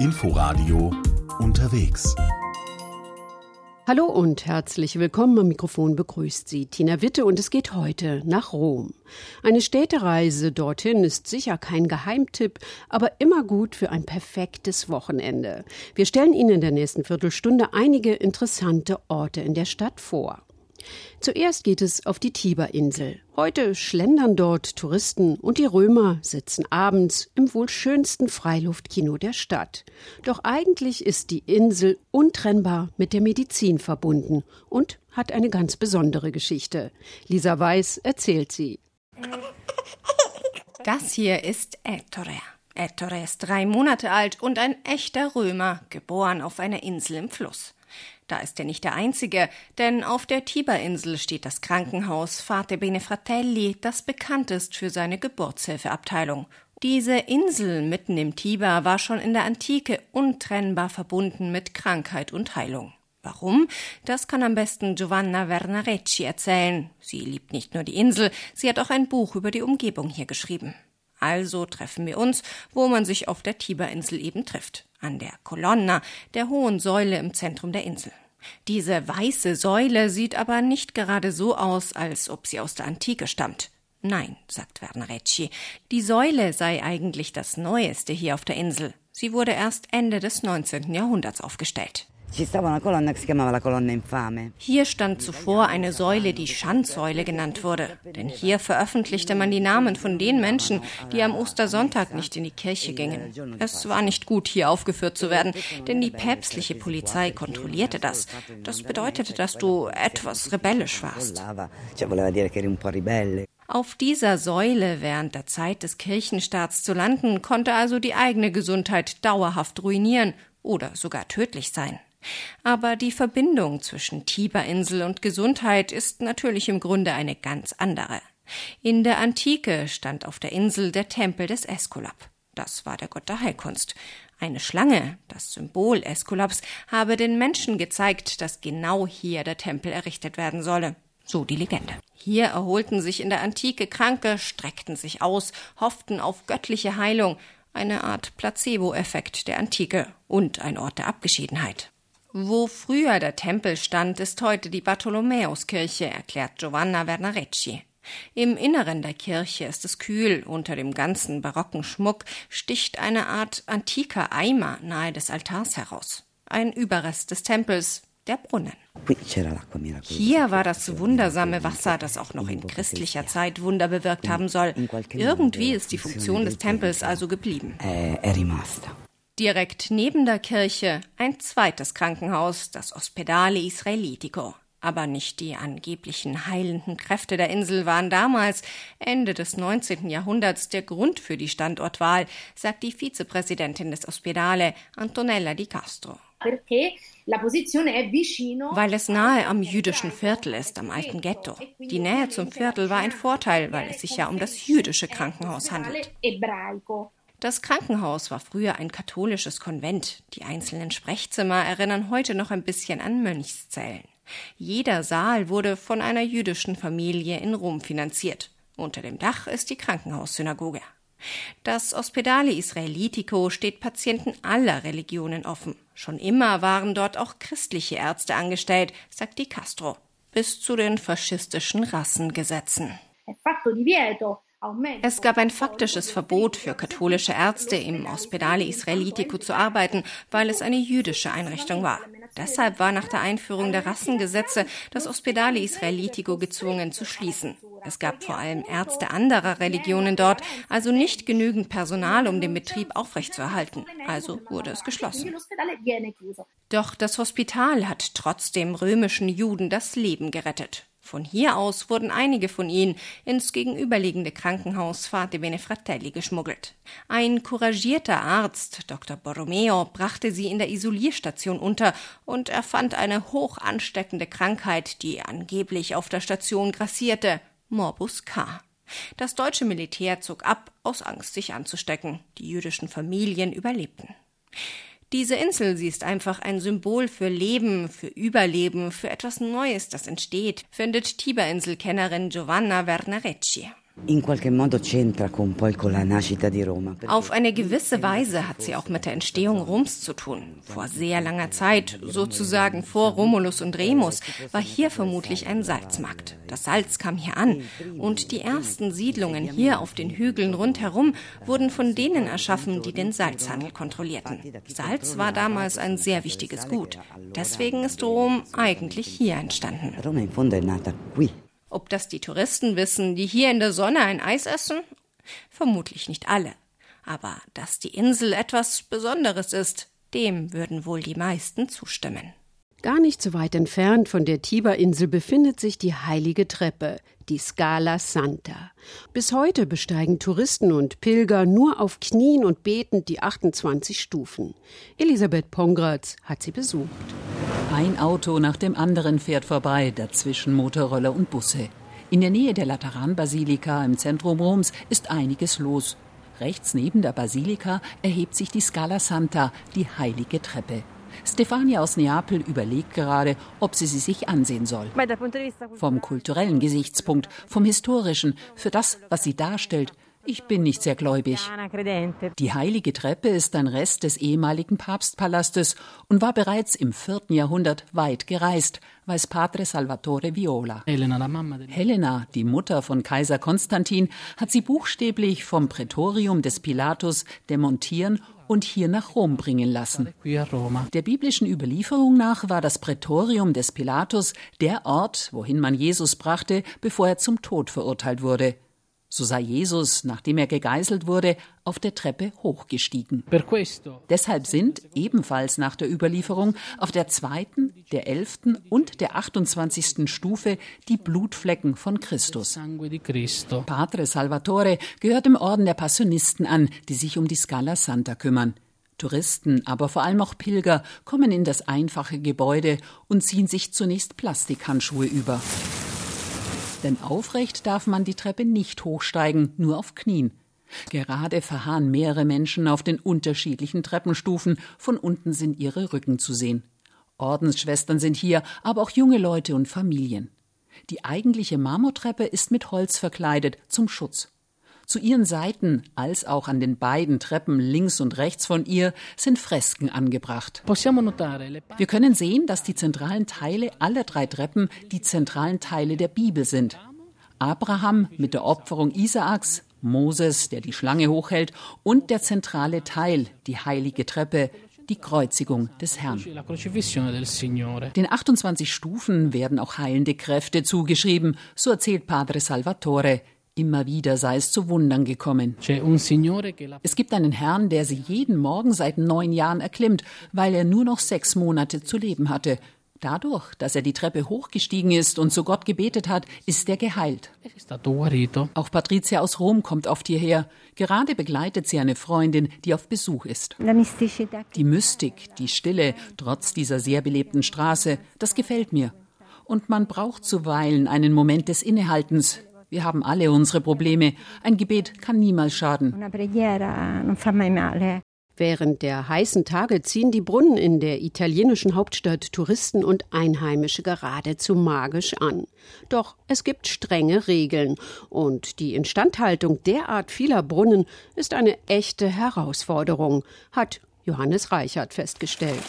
Inforadio unterwegs. Hallo und herzlich willkommen. Am Mikrofon begrüßt Sie Tina Witte und es geht heute nach Rom. Eine Städtereise dorthin ist sicher kein Geheimtipp, aber immer gut für ein perfektes Wochenende. Wir stellen Ihnen in der nächsten Viertelstunde einige interessante Orte in der Stadt vor. Zuerst geht es auf die Tiberinsel. Heute schlendern dort Touristen und die Römer sitzen abends im wohl schönsten Freiluftkino der Stadt. Doch eigentlich ist die Insel untrennbar mit der Medizin verbunden und hat eine ganz besondere Geschichte. Lisa Weiß erzählt sie. Das hier ist Ettore. Ettore ist drei Monate alt und ein echter Römer, geboren auf einer Insel im Fluss. Da ist er nicht der Einzige, denn auf der Tiberinsel steht das Krankenhaus Fate Bene Fratelli, das bekannt ist für seine Geburtshilfeabteilung. Diese Insel mitten im Tiber war schon in der Antike untrennbar verbunden mit Krankheit und Heilung. Warum? Das kann am besten Giovanna Vernarecci erzählen. Sie liebt nicht nur die Insel, sie hat auch ein Buch über die Umgebung hier geschrieben. Also treffen wir uns, wo man sich auf der Tiberinsel eben trifft, an der Colonna, der hohen Säule im Zentrum der Insel. Diese weiße Säule sieht aber nicht gerade so aus, als ob sie aus der Antike stammt. Nein, sagt Werner Recci, die Säule sei eigentlich das Neueste hier auf der Insel. Sie wurde erst Ende des 19. Jahrhunderts aufgestellt. Hier stand zuvor eine Säule, die Schandsäule genannt wurde. Denn hier veröffentlichte man die Namen von den Menschen, die am Ostersonntag nicht in die Kirche gingen. Es war nicht gut, hier aufgeführt zu werden, denn die päpstliche Polizei kontrollierte das. Das bedeutete, dass du etwas rebellisch warst. Auf dieser Säule während der Zeit des Kirchenstaats zu landen, konnte also die eigene Gesundheit dauerhaft ruinieren oder sogar tödlich sein. Aber die Verbindung zwischen Tiberinsel und Gesundheit ist natürlich im Grunde eine ganz andere. In der Antike stand auf der Insel der Tempel des Äskulap. Das war der Gott der Heilkunst. Eine Schlange, das Symbol Äskulaps, habe den Menschen gezeigt, dass genau hier der Tempel errichtet werden solle. So die Legende. Hier erholten sich in der Antike Kranke, streckten sich aus, hofften auf göttliche Heilung, eine Art Placebo-Effekt der Antike und ein Ort der Abgeschiedenheit. Wo früher der Tempel stand, ist heute die Bartholomäuskirche, erklärt Giovanna Vernarecci. Im Inneren der Kirche ist es kühl, unter dem ganzen barocken Schmuck sticht eine Art antiker Eimer nahe des Altars heraus. Ein Überrest des Tempels, der Brunnen. Hier war das wundersame Wasser, das auch noch in christlicher Zeit Wunder bewirkt haben soll. Irgendwie ist die Funktion des Tempels also geblieben. Direkt neben der Kirche ein zweites Krankenhaus, das Ospedale Israelitico. Aber nicht die angeblichen heilenden Kräfte der Insel waren damals, Ende des 19. Jahrhunderts, der Grund für die Standortwahl, sagt die Vizepräsidentin des Ospedale, Antonella Di Castro. Weil es nahe am jüdischen Viertel ist, am alten Ghetto. Die Nähe zum Viertel war ein Vorteil, weil es sich ja um das jüdische Krankenhaus handelt. Das Krankenhaus war früher ein katholisches Konvent. Die einzelnen Sprechzimmer erinnern heute noch ein bisschen an Mönchszellen. Jeder Saal wurde von einer jüdischen Familie in Rom finanziert. Unter dem Dach ist die Krankenhaussynagoge. Das Ospedale Israelitico steht Patienten aller Religionen offen. Schon immer waren dort auch christliche Ärzte angestellt, sagt die Castro, bis zu den faschistischen Rassengesetzen. Es gab ein faktisches Verbot für katholische Ärzte im Ospedale Israelitico zu arbeiten, weil es eine jüdische Einrichtung war. Deshalb war nach der Einführung der Rassengesetze das Ospedale Israelitico gezwungen zu schließen. Es gab vor allem Ärzte anderer Religionen dort, also nicht genügend Personal, um den Betrieb aufrechtzuerhalten. Also wurde es geschlossen. Doch das Hospital hat trotzdem römischen Juden das Leben gerettet. Von hier aus wurden einige von ihnen ins gegenüberliegende Krankenhaus Fate Bene Fratelli geschmuggelt. Ein couragierter Arzt, Dr. Borromeo, brachte sie in der Isolierstation unter und erfand eine hoch ansteckende Krankheit, die angeblich auf der Station grassierte, Morbus K. Das deutsche Militär zog ab, aus Angst, sich anzustecken. Die jüdischen Familien überlebten. Diese Insel, sie ist einfach ein Symbol für Leben, für Überleben, für etwas Neues, das entsteht, findet Tiberinsel-Kennerin Giovanna Vernarecci. Auf eine gewisse Weise hat sie auch mit der Entstehung Roms zu tun. Vor sehr langer Zeit, sozusagen vor Romulus und Remus, war hier vermutlich ein Salzmarkt. Das Salz kam hier an und die ersten Siedlungen hier auf den Hügeln rundherum wurden von denen erschaffen, die den Salzhandel kontrollierten. Salz war damals ein sehr wichtiges Gut. Deswegen ist Rom eigentlich hier entstanden. Ob das die Touristen wissen, die hier in der Sonne ein Eis essen? Vermutlich nicht alle. Aber dass die Insel etwas Besonderes ist, dem würden wohl die meisten zustimmen. Gar nicht so weit entfernt von der Tiberinsel befindet sich die heilige Treppe, die Scala Santa. Bis heute besteigen Touristen und Pilger nur auf Knien und betend die 28 Stufen. Elisabeth Pongratz hat sie besucht. Ein Auto nach dem anderen fährt vorbei, dazwischen Motorroller und Busse. In der Nähe der Lateranbasilika im Zentrum Roms ist einiges los. Rechts neben der Basilika erhebt sich die Scala Santa, die heilige Treppe. Stefania aus Neapel überlegt gerade, ob sie sie sich ansehen soll. Vom kulturellen Gesichtspunkt, vom historischen, für das, was sie darstellt, ich bin nicht sehr gläubig. Die heilige Treppe ist ein Rest des ehemaligen Papstpalastes und war bereits im vierten Jahrhundert weit gereist, weiß Padre Salvatore Viola. Helena, die Mutter von Kaiser Konstantin, hat sie buchstäblich vom Prätorium des Pilatus demontieren und hier nach Rom bringen lassen. Der biblischen Überlieferung nach war das Prätorium des Pilatus der Ort, wohin man Jesus brachte, bevor er zum Tod verurteilt wurde. So sei Jesus, nachdem er gegeißelt wurde, auf der Treppe hochgestiegen. Deshalb sind, ebenfalls nach der Überlieferung, auf der zweiten, der elften und der 28. Stufe die Blutflecken von Christus. Padre Salvatore gehört dem Orden der Passionisten an, die sich um die Scala Santa kümmern. Touristen, aber vor allem auch Pilger kommen in das einfache Gebäude und ziehen sich zunächst Plastikhandschuhe über. Denn aufrecht darf man die Treppe nicht hochsteigen, nur auf Knien. Gerade verharren mehrere Menschen auf den unterschiedlichen Treppenstufen, von unten sind ihre Rücken zu sehen. Ordensschwestern sind hier, aber auch junge Leute und Familien. Die eigentliche Marmortreppe ist mit Holz verkleidet, zum Schutz. Zu ihren Seiten als auch an den beiden Treppen links und rechts von ihr sind Fresken angebracht. Wir können sehen, dass die zentralen Teile aller drei Treppen die zentralen Teile der Bibel sind. Abraham mit der Opferung Isaaks, Moses, der die Schlange hochhält, und der zentrale Teil, die heilige Treppe, die Kreuzigung des Herrn. Den 28 Stufen werden auch heilende Kräfte zugeschrieben, so erzählt Padre Salvatore. Immer wieder sei es zu Wundern gekommen. Es gibt einen Herrn, der sie jeden Morgen seit neun Jahren erklimmt, weil er nur noch sechs Monate zu leben hatte. Dadurch, dass er die Treppe hochgestiegen ist und zu Gott gebetet hat, ist er geheilt. Auch Patricia aus Rom kommt oft hierher. Gerade begleitet sie eine Freundin, die auf Besuch ist. Die Mystik, die Stille, trotz dieser sehr belebten Straße, das gefällt mir. Und man braucht zuweilen einen Moment des Innehaltens, wir haben alle unsere Probleme. Ein Gebet kann niemals schaden. Während der heißen Tage ziehen die Brunnen in der italienischen Hauptstadt Touristen und Einheimische geradezu magisch an. Doch es gibt strenge Regeln und die Instandhaltung derart vieler Brunnen ist eine echte Herausforderung, hat Johannes Reichert festgestellt.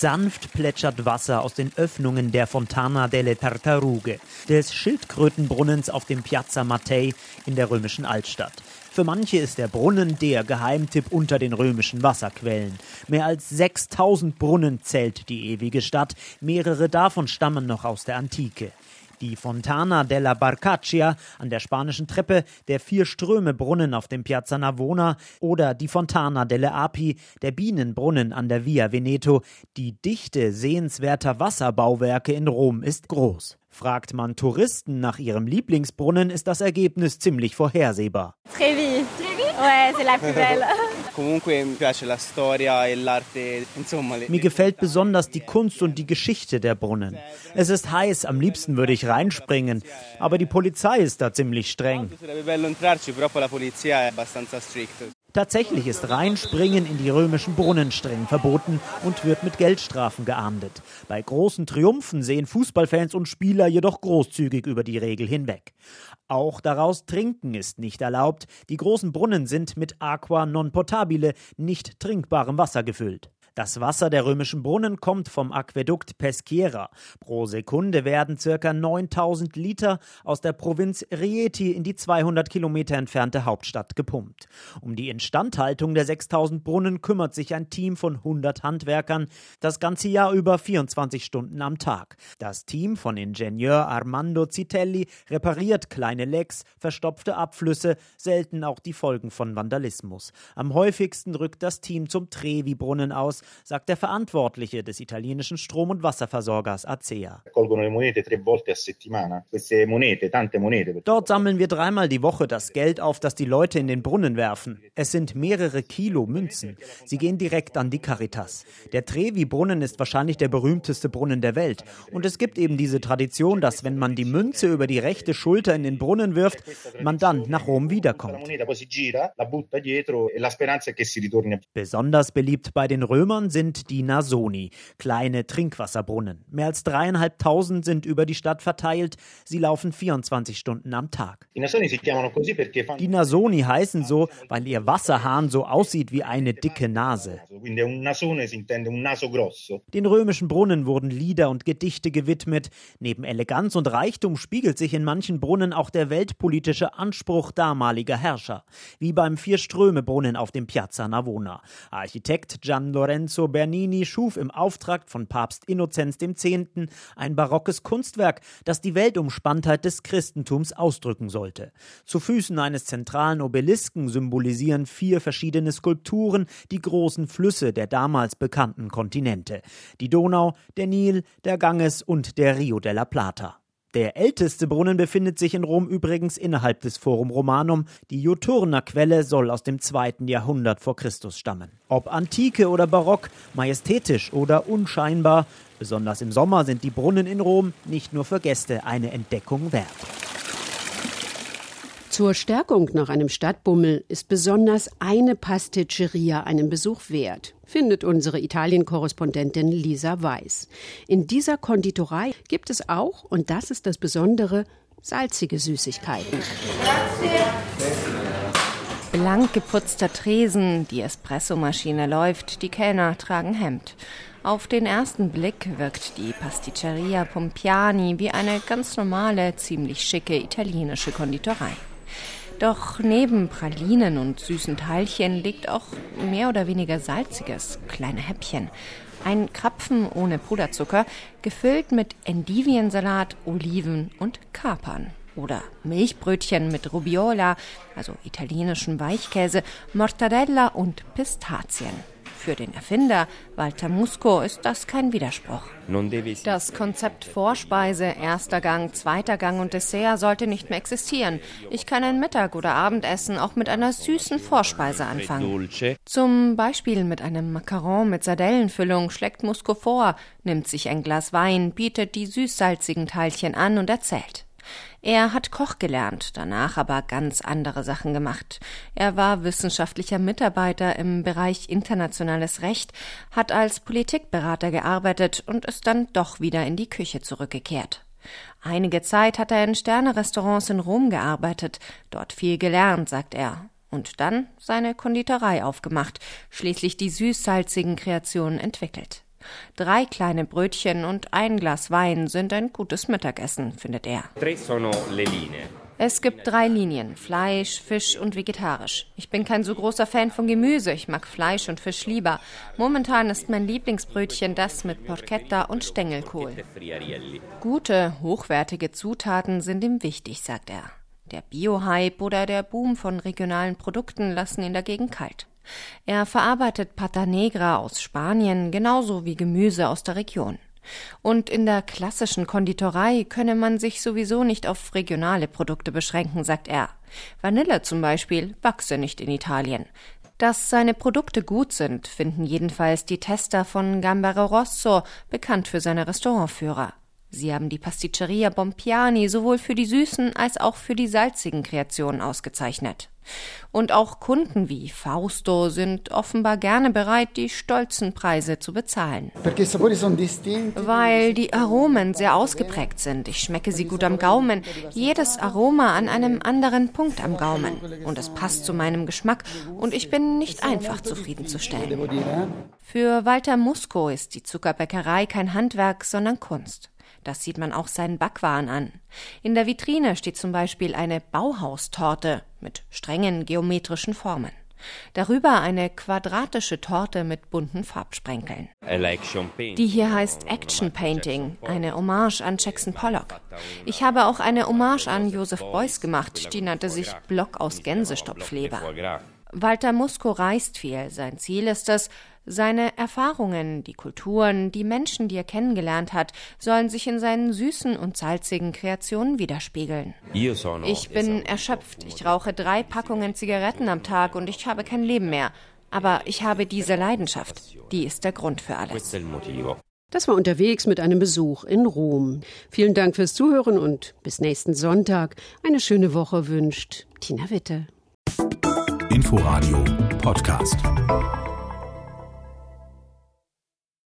Sanft plätschert Wasser aus den Öffnungen der Fontana delle Tartarughe, des Schildkrötenbrunnens auf dem Piazza Mattei in der römischen Altstadt. Für manche ist der Brunnen der Geheimtipp unter den römischen Wasserquellen. Mehr als 6000 Brunnen zählt die ewige Stadt, mehrere davon stammen noch aus der Antike die Fontana della Barcaccia an der spanischen Treppe, der Vier-Ströme-Brunnen auf dem Piazza Navona oder die Fontana delle Api, der Bienenbrunnen an der Via Veneto. Die Dichte sehenswerter Wasserbauwerke in Rom ist groß. Fragt man Touristen nach ihrem Lieblingsbrunnen, ist das Ergebnis ziemlich vorhersehbar. Trevi. Trevi? Ouais, c'est la plus belle. E Mir gefällt besonders die Kunst und die Geschichte der Brunnen. Es ist heiß, am liebsten würde ich reinspringen, aber die Polizei ist da ziemlich streng. Tatsächlich ist Reinspringen in die römischen Brunnen streng verboten und wird mit Geldstrafen geahndet. Bei großen Triumphen sehen Fußballfans und Spieler jedoch großzügig über die Regel hinweg. Auch daraus trinken ist nicht erlaubt. Die großen Brunnen sind mit Aqua non potabile, nicht trinkbarem Wasser gefüllt. Das Wasser der römischen Brunnen kommt vom Aquädukt Peschiera. Pro Sekunde werden ca. 9000 Liter aus der Provinz Rieti in die 200 Kilometer entfernte Hauptstadt gepumpt. Um die Instandhaltung der 6000 Brunnen kümmert sich ein Team von 100 Handwerkern, das ganze Jahr über 24 Stunden am Tag. Das Team von Ingenieur Armando Zitelli repariert kleine Lecks, verstopfte Abflüsse, selten auch die Folgen von Vandalismus. Am häufigsten rückt das Team zum Trevi-Brunnen aus, sagt der Verantwortliche des italienischen Strom- und Wasserversorgers ACEA. Dort sammeln wir dreimal die Woche das Geld auf, das die Leute in den Brunnen werfen. Es sind mehrere Kilo Münzen. Sie gehen direkt an die Caritas. Der Trevi-Brunnen ist wahrscheinlich der berühmteste Brunnen der Welt. Und es gibt eben diese Tradition, dass wenn man die Münze über die rechte Schulter in den Brunnen wirft, man dann nach Rom wiederkommt. Besonders beliebt bei den Römern Trümmern sind die Nasoni, kleine Trinkwasserbrunnen. Mehr als dreieinhalbtausend sind über die Stadt verteilt. Sie laufen 24 Stunden am Tag. Die Nasoni heißen so, weil ihr Wasserhahn so aussieht wie eine dicke Nase. Den römischen Brunnen wurden Lieder und Gedichte gewidmet. Neben Eleganz und Reichtum spiegelt sich in manchen Brunnen auch der weltpolitische Anspruch damaliger Herrscher, wie beim Vier-Ströme-Brunnen auf dem Piazza Navona. Architekt Gian Lorenzo Lorenzo Bernini schuf im Auftrag von Papst Innozenz X. ein barockes Kunstwerk, das die Weltumspanntheit des Christentums ausdrücken sollte. Zu Füßen eines zentralen Obelisken symbolisieren vier verschiedene Skulpturen die großen Flüsse der damals bekannten Kontinente. Die Donau, der Nil, der Ganges und der Rio della Plata. Der älteste Brunnen befindet sich in Rom übrigens innerhalb des Forum Romanum. Die Juturner Quelle soll aus dem zweiten Jahrhundert vor Christus stammen. Ob Antike oder Barock, majestätisch oder unscheinbar, besonders im Sommer sind die Brunnen in Rom nicht nur für Gäste eine Entdeckung wert. Zur Stärkung nach einem Stadtbummel ist besonders eine Pasticceria einen Besuch wert, findet unsere Italien-Korrespondentin Lisa Weiß. In dieser Konditorei gibt es auch, und das ist das Besondere, salzige Süßigkeiten. Blank geputzter Tresen, die Espressomaschine läuft, die Kellner tragen Hemd. Auf den ersten Blick wirkt die Pasticceria Pompiani wie eine ganz normale, ziemlich schicke italienische Konditorei. Doch neben Pralinen und süßen Teilchen liegt auch mehr oder weniger salziges, kleine Häppchen. Ein Krapfen ohne Puderzucker, gefüllt mit Endiviensalat, Oliven und Kapern. Oder Milchbrötchen mit Rubiola, also italienischen Weichkäse, Mortadella und Pistazien. Für den Erfinder Walter Musco ist das kein Widerspruch. Das Konzept Vorspeise, erster Gang, zweiter Gang und Dessert sollte nicht mehr existieren. Ich kann ein Mittag- oder Abendessen auch mit einer süßen Vorspeise anfangen. Zum Beispiel mit einem Macaron mit Sardellenfüllung schlägt Musco vor, nimmt sich ein Glas Wein, bietet die süß-salzigen Teilchen an und erzählt. Er hat Koch gelernt, danach aber ganz andere Sachen gemacht. Er war wissenschaftlicher Mitarbeiter im Bereich internationales Recht, hat als Politikberater gearbeitet und ist dann doch wieder in die Küche zurückgekehrt. Einige Zeit hat er in Sternerestaurants in Rom gearbeitet, dort viel gelernt, sagt er, und dann seine Konditorei aufgemacht, schließlich die süß-salzigen Kreationen entwickelt. Drei kleine Brötchen und ein Glas Wein sind ein gutes Mittagessen, findet er. Es gibt drei Linien, Fleisch, Fisch und vegetarisch. Ich bin kein so großer Fan von Gemüse, ich mag Fleisch und Fisch lieber. Momentan ist mein Lieblingsbrötchen das mit Porchetta und Stängelkohl. Gute, hochwertige Zutaten sind ihm wichtig, sagt er. Der Bio-Hype oder der Boom von regionalen Produkten lassen ihn dagegen kalt. Er verarbeitet Pata Negra aus Spanien genauso wie Gemüse aus der Region. Und in der klassischen Konditorei könne man sich sowieso nicht auf regionale Produkte beschränken, sagt er. Vanille zum Beispiel wachse nicht in Italien. Dass seine Produkte gut sind, finden jedenfalls die Tester von Gambero Rosso, bekannt für seine Restaurantführer. Sie haben die Pasticceria Bompiani sowohl für die süßen als auch für die salzigen Kreationen ausgezeichnet. Und auch Kunden wie Fausto sind offenbar gerne bereit, die stolzen Preise zu bezahlen. Weil die Aromen sehr ausgeprägt sind. Ich schmecke sie gut am Gaumen. Jedes Aroma an einem anderen Punkt am Gaumen. Und es passt zu meinem Geschmack. Und ich bin nicht einfach zufriedenzustellen. Für Walter Musko ist die Zuckerbäckerei kein Handwerk, sondern Kunst. Das sieht man auch seinen Backwaren an. In der Vitrine steht zum Beispiel eine Bauhaustorte mit strengen geometrischen Formen. Darüber eine quadratische Torte mit bunten Farbsprenkeln. Die hier heißt Action Painting, eine Hommage an Jackson Pollock. Ich habe auch eine Hommage an Joseph Beuys gemacht, die nannte sich Block aus Gänsestopfleber. Walter Musko reist viel. Sein Ziel ist es, seine Erfahrungen, die Kulturen, die Menschen, die er kennengelernt hat, sollen sich in seinen süßen und salzigen Kreationen widerspiegeln. Ich bin erschöpft. Ich rauche drei Packungen Zigaretten am Tag und ich habe kein Leben mehr. Aber ich habe diese Leidenschaft. Die ist der Grund für alles. Das war unterwegs mit einem Besuch in Rom. Vielen Dank fürs Zuhören und bis nächsten Sonntag. Eine schöne Woche wünscht Tina Witte. Inforadio Podcast.